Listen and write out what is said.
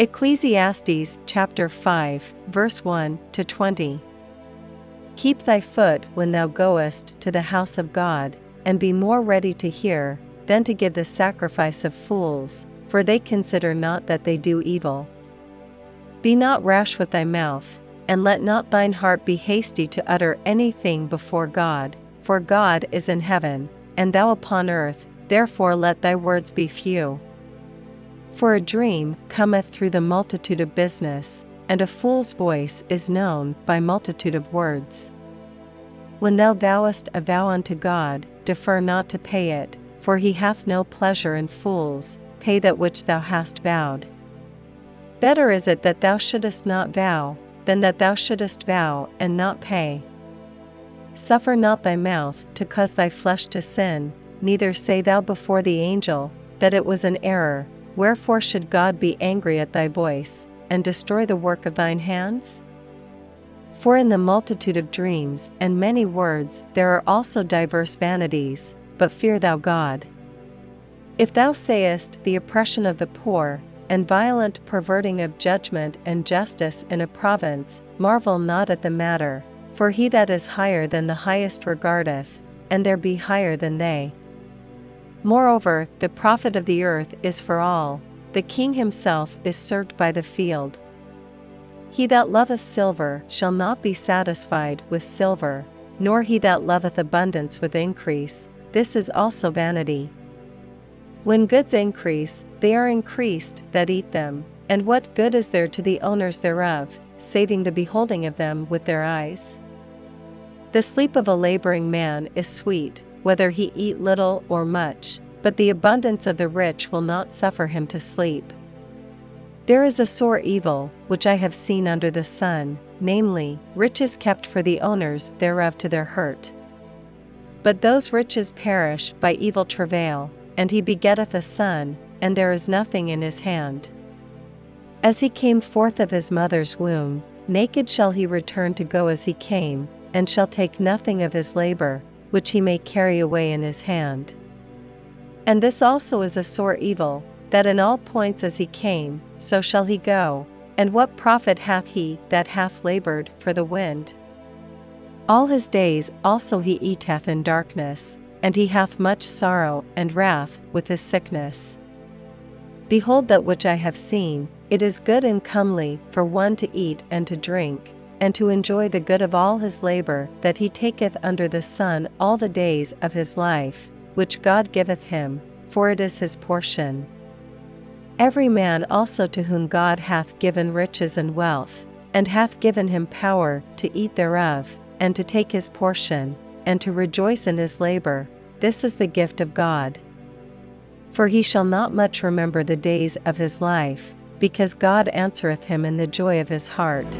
Ecclesiastes chapter 5, verse 1 to 20. Keep thy foot when thou goest to the house of God, and be more ready to hear, than to give the sacrifice of fools, for they consider not that they do evil. Be not rash with thy mouth, and let not thine heart be hasty to utter anything before God, for God is in heaven, and thou upon earth, therefore let thy words be few. For a dream cometh through the multitude of business, and a fool's voice is known by multitude of words. When thou vowest a vow unto God, defer not to pay it, for he hath no pleasure in fools, pay that which thou hast vowed. Better is it that thou shouldest not vow, than that thou shouldest vow and not pay. Suffer not thy mouth to cause thy flesh to sin, neither say thou before the angel, that it was an error, Wherefore should God be angry at thy voice, and destroy the work of thine hands? For in the multitude of dreams and many words there are also diverse vanities, but fear thou God. If thou sayest the oppression of the poor, and violent perverting of judgment and justice in a province, marvel not at the matter, for he that is higher than the highest regardeth, and there be higher than they. Moreover, the profit of the earth is for all, the king himself is served by the field. He that loveth silver shall not be satisfied with silver, nor he that loveth abundance with increase, this is also vanity. When goods increase, they are increased that eat them, and what good is there to the owners thereof, saving the beholding of them with their eyes? The sleep of a laboring man is sweet, whether he eat little or much, but the abundance of the rich will not suffer him to sleep. There is a sore evil, which I have seen under the sun, namely, riches kept for the owners thereof to their hurt. But those riches perish by evil travail, and he begetteth a son, and there is nothing in his hand. As he came forth of his mother's womb, naked shall he return to go as he came, and shall take nothing of his labor, which he may carry away in his hand. And this also is a sore evil, that in all points as he came, so shall he go, and what profit hath he that hath labored for the wind? All his days also he eateth in darkness, and he hath much sorrow and wrath with his sickness. Behold that which I have seen, it is good and comely for one to eat and to drink, and to enjoy the good of all his labor that he taketh under the sun all the days of his life, which God giveth him, for it is his portion. Every man also to whom God hath given riches and wealth, and hath given him power to eat thereof, and to take his portion, and to rejoice in his labor, this is the gift of God. For he shall not much remember the days of his life, because God answereth him in the joy of his heart.